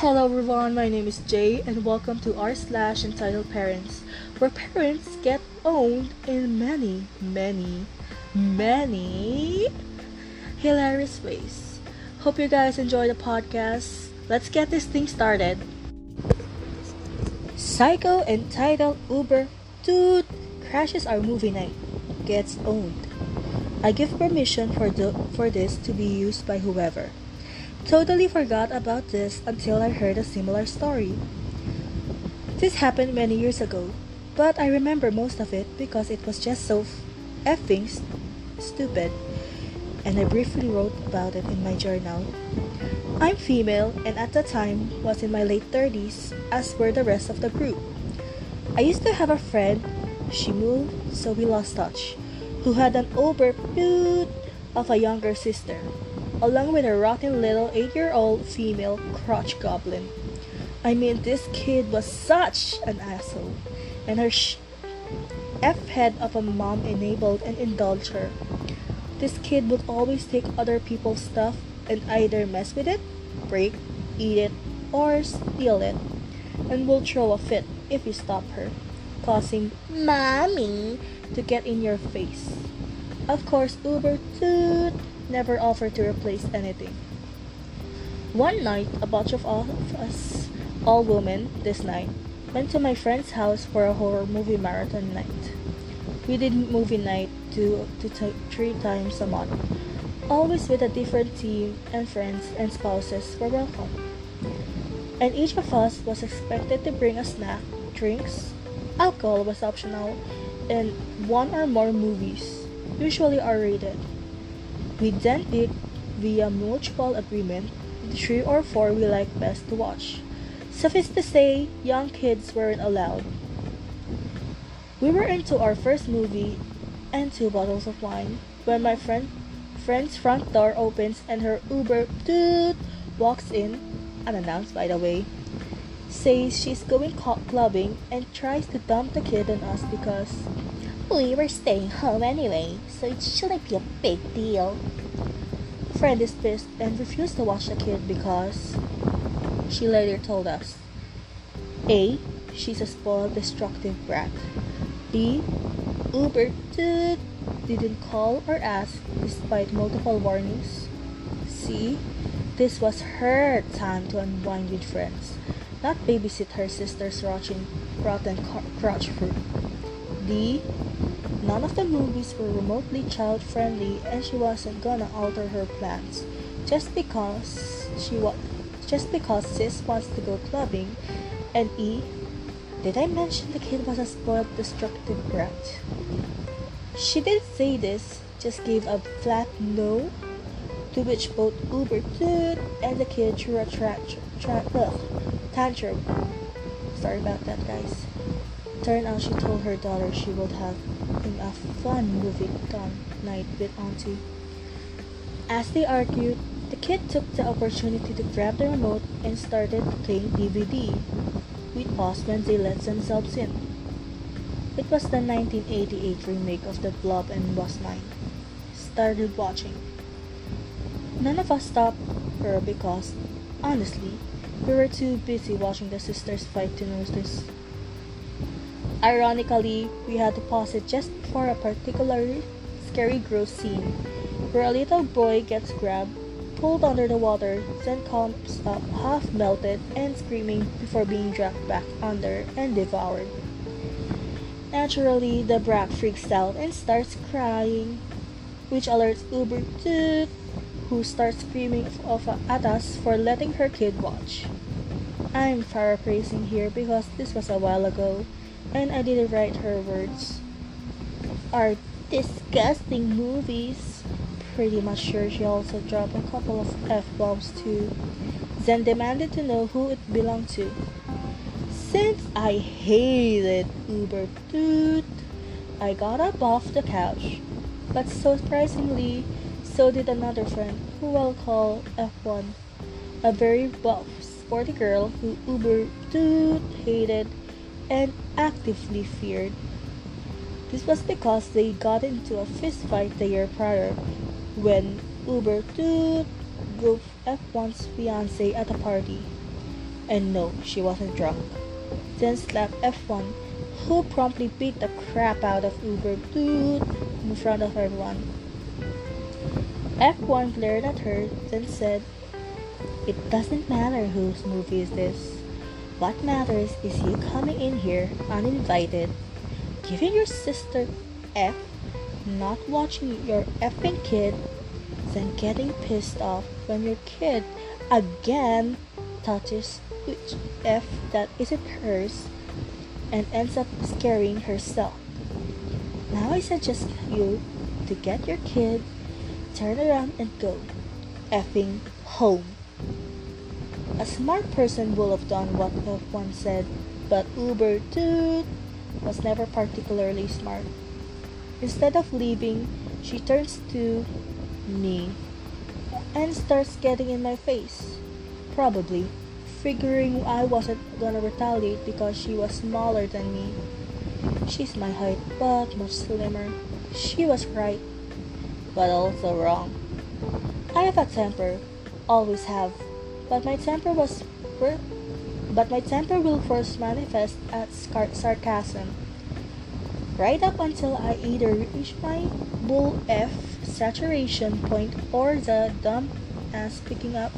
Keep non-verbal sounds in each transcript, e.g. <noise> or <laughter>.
Hello everyone, my name is Jay and welcome to r slash entitled parents, where parents get owned in many, many, many hilarious ways. Hope you guys enjoy the podcast. Let's get this thing started. Psycho entitled Uber Dude crashes our movie night, gets owned. I give permission for, the, for this to be used by whoever. Totally forgot about this until I heard a similar story. This happened many years ago, but I remember most of it because it was just so effing st- stupid, and I briefly wrote about it in my journal. I'm female and at the time was in my late 30s, as were the rest of the group. I used to have a friend, she moved, so we lost touch, who had an overboot of a younger sister along with a rotten little eight year old female crotch goblin. I mean, this kid was such an asshole, and her sh- F head of a mom enabled and indulged her. This kid would always take other people's stuff and either mess with it, break, eat it, or steal it, and will throw a fit if you stop her, causing mommy to get in your face. Of course, Uber toot never offered to replace anything. One night, a bunch of us, all women, this night, went to my friend's house for a horror movie marathon night. We did movie night two to t- three times a month, always with a different team, and friends and spouses were welcome. And each of us was expected to bring a snack, drinks, alcohol was optional, and one or more movies, usually R rated. We then picked via mutual agreement the three or four we liked best to watch. Suffice to say, young kids weren't allowed. We were into our first movie and two bottles of wine when my friend friend's front door opens and her Uber dude walks in, unannounced by the way, says she's going clubbing and tries to dump the kid on us because we were staying home anyway, so it shouldn't be a big deal. Friend is pissed and refused to watch the kid because she later told us A. She's a spoiled, destructive brat. B. Uber dude didn't call or ask despite multiple warnings. C. This was her time to unwind with friends, not babysit her sister's rotten, rotten crotch fruit. D. None of the movies were remotely child friendly and she wasn't gonna alter her plans just because she wa- just because sis wants to go clubbing and E did I mention the kid was a spoiled destructive brat? She didn't say this, just gave a flat no to which both Uber Dude and the kid threw a tra- tra- ugh, tantrum. Sorry about that guys. Turned out she told her daughter she would have a fun movie night with Auntie. As they argued, the kid took the opportunity to grab the remote and started playing DVD. We paused when they let themselves in. It was the 1988 remake of The Blob and was mine. Started watching. None of us stopped her because, honestly, we were too busy watching the sisters fight to notice Ironically, we had to pause it just before a particularly scary gross scene where a little boy gets grabbed, pulled under the water, then comes up half melted and screaming before being dragged back under and devoured. Naturally, the brat freaks out and starts crying, which alerts Uber Toot, who starts screaming at us for letting her kid watch. I'm paraphrasing here because this was a while ago and I didn't write her words. Are disgusting movies. Pretty much sure she also dropped a couple of F bombs too. Then demanded to know who it belonged to. Since I hated Uber Dude, I got up off the couch. But surprisingly, so did another friend who I'll call F1. A very buff, sporty girl who Uber Dude hated and actively feared. This was because they got into a fist fight the year prior when Uber took Goof F1's fiance at a party. And no, she wasn't drunk. Then slapped F1, who promptly beat the crap out of Uber Dude in front of everyone. F1 glared at her, then said, It doesn't matter whose movie is this. What matters is you coming in here uninvited, giving your sister F, not watching your effing kid, then getting pissed off when your kid again touches which F that isn't hers and ends up scaring herself. Now I suggest you to get your kid, turn around and go effing home. A smart person would have done what F1 said, but Uber Toot was never particularly smart. Instead of leaving, she turns to me and starts getting in my face. Probably figuring I wasn't gonna retaliate because she was smaller than me. She's my height, but much slimmer. She was right, but also wrong. I have a temper, always have but my temper was but my temper will first manifest as sarcasm. Right up until I either reach my bull F saturation point or the dumb ass picking up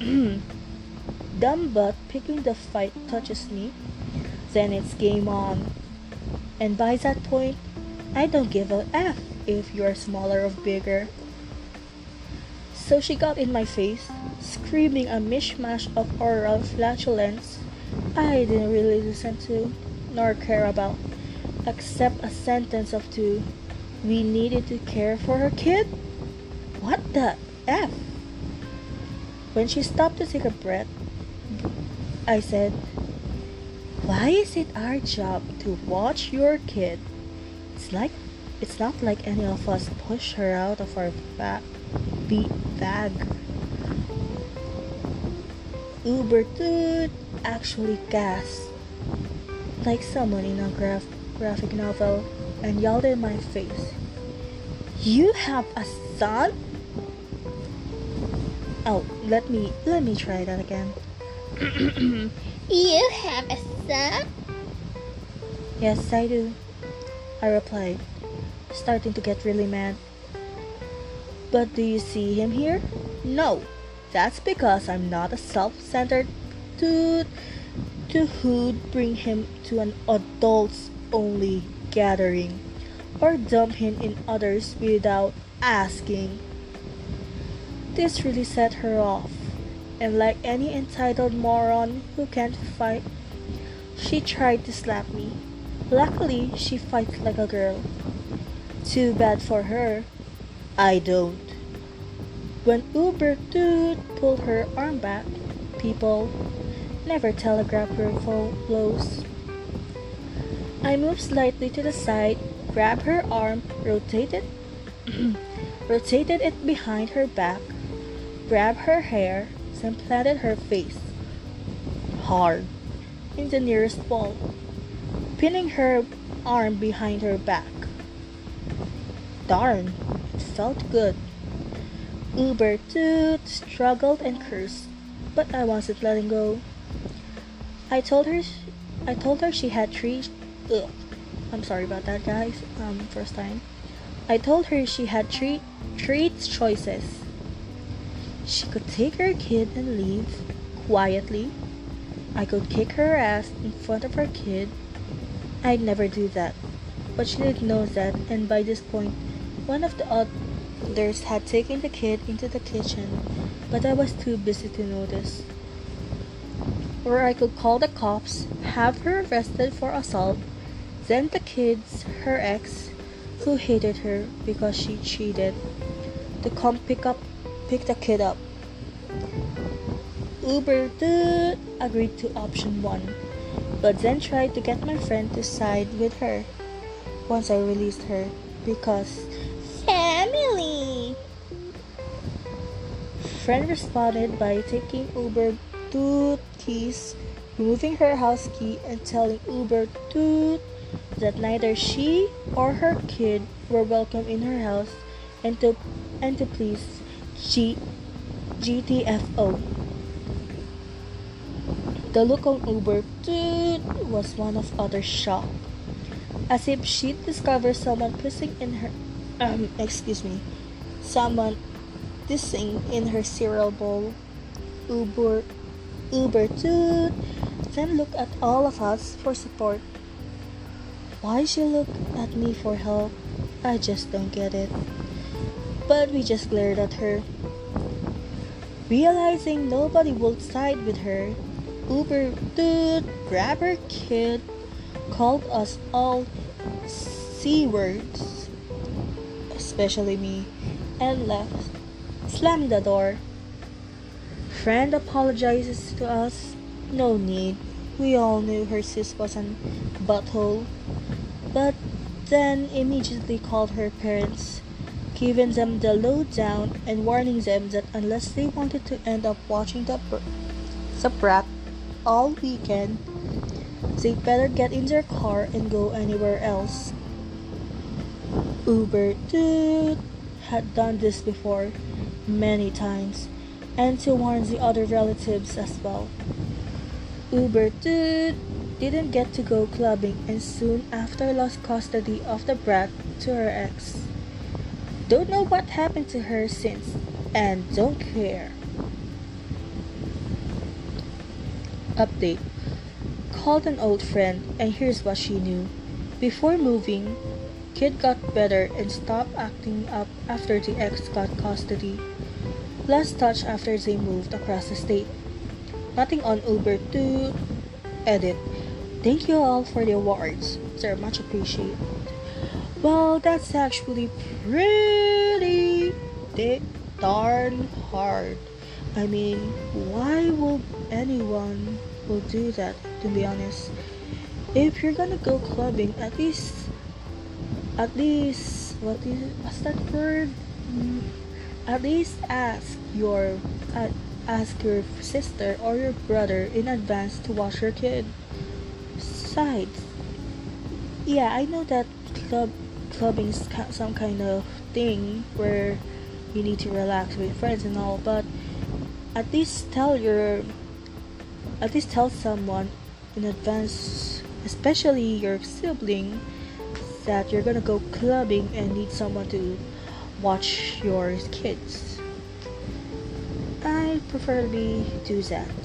<clears throat> dumb butt picking the fight touches me, then it's game on. And by that point, I don't give a F if you're smaller or bigger. So she got in my face, screaming a mishmash of oral flatulence I didn't really listen to nor care about, except a sentence of two. We needed to care for her kid? What the F? When she stopped to take a breath, I said, Why is it our job to watch your kid? It's like it's not like any of us push her out of our back beat bag. Uber dude actually gasped like someone in a graph graphic novel and yelled in my face. You have a son? Oh, let me let me try that again. <clears throat> you have a son? Yes, I do. I replied, starting to get really mad. But do you see him here? No. That's because I'm not a self-centered dude to who'd bring him to an adults only gathering or dump him in others without asking. This really set her off, and like any entitled moron who can't fight, she tried to slap me. Luckily, she fights like a girl. Too bad for her. I don't. When Uber Dude pulled her arm back, people never telegraph her blows. I moved slightly to the side, grabbed her arm, rotated, <clears throat> rotated it behind her back, grabbed her hair, then planted her face hard in the nearest wall, pinning her arm behind her back. Darn, felt good. Uber Toot struggled and cursed, but I wasn't letting go. I told her, I told her she had three. Ugh, I'm sorry about that, guys. Um, first time. I told her she had three, three choices. She could take her kid and leave quietly. I could kick her ass in front of her kid. I'd never do that, but she didn't know that, and by this point, one of the others had taken the kid into the kitchen, but I was too busy to notice. Or I could call the cops, have her arrested for assault, then the kids, her ex, who hated her because she cheated, to come pick up pick the kid up. Uber dude agreed to option one, but then tried to get my friend to side with her once I released her because family. Friend responded by taking Uber Toot keys, removing her house key, and telling Uber Toot that neither she or her kid were welcome in her house and to and to please G GTFO. The look on Uber was one of utter shock, as if she'd discovered someone pissing in her, um, excuse me, someone pissing in her cereal bowl. Uber, Uber Toot, then look at all of us for support. Why she look at me for help? I just don't get it. But we just glared at her. Realizing nobody would side with her, Uber dude grabbed her kid, called us all C words, especially me, and left. Slammed the door. Friend apologizes to us. No need. We all knew her sis was an butthole. But then immediately called her parents, giving them the lowdown and warning them that unless they wanted to end up watching the, brat all weekend, they'd better get in their car and go anywhere else. Uber dude had done this before many times and to warn the other relatives as well. Uber dude didn't get to go clubbing and soon after lost custody of the brat to her ex. Don't know what happened to her since and don't care. Update Called an old friend and here's what she knew. Before moving, kid got better and stopped acting up after the ex got custody. Last touch after they moved across the state. Nothing on Uber to edit. Thank you all for the awards. They're much appreciated. Well, that's actually pretty darn hard. I mean, why would anyone will do that? To be honest, if you're gonna go clubbing, at least, at least, what is what's that word? At least ask your, uh, ask your sister or your brother in advance to wash your kid sides. Yeah, I know that club clubbing is some kind of thing where you need to relax with friends and all, but at least tell your at least tell someone in advance, especially your sibling, that you're gonna go clubbing and need someone to watch your kids. I prefer preferably do that.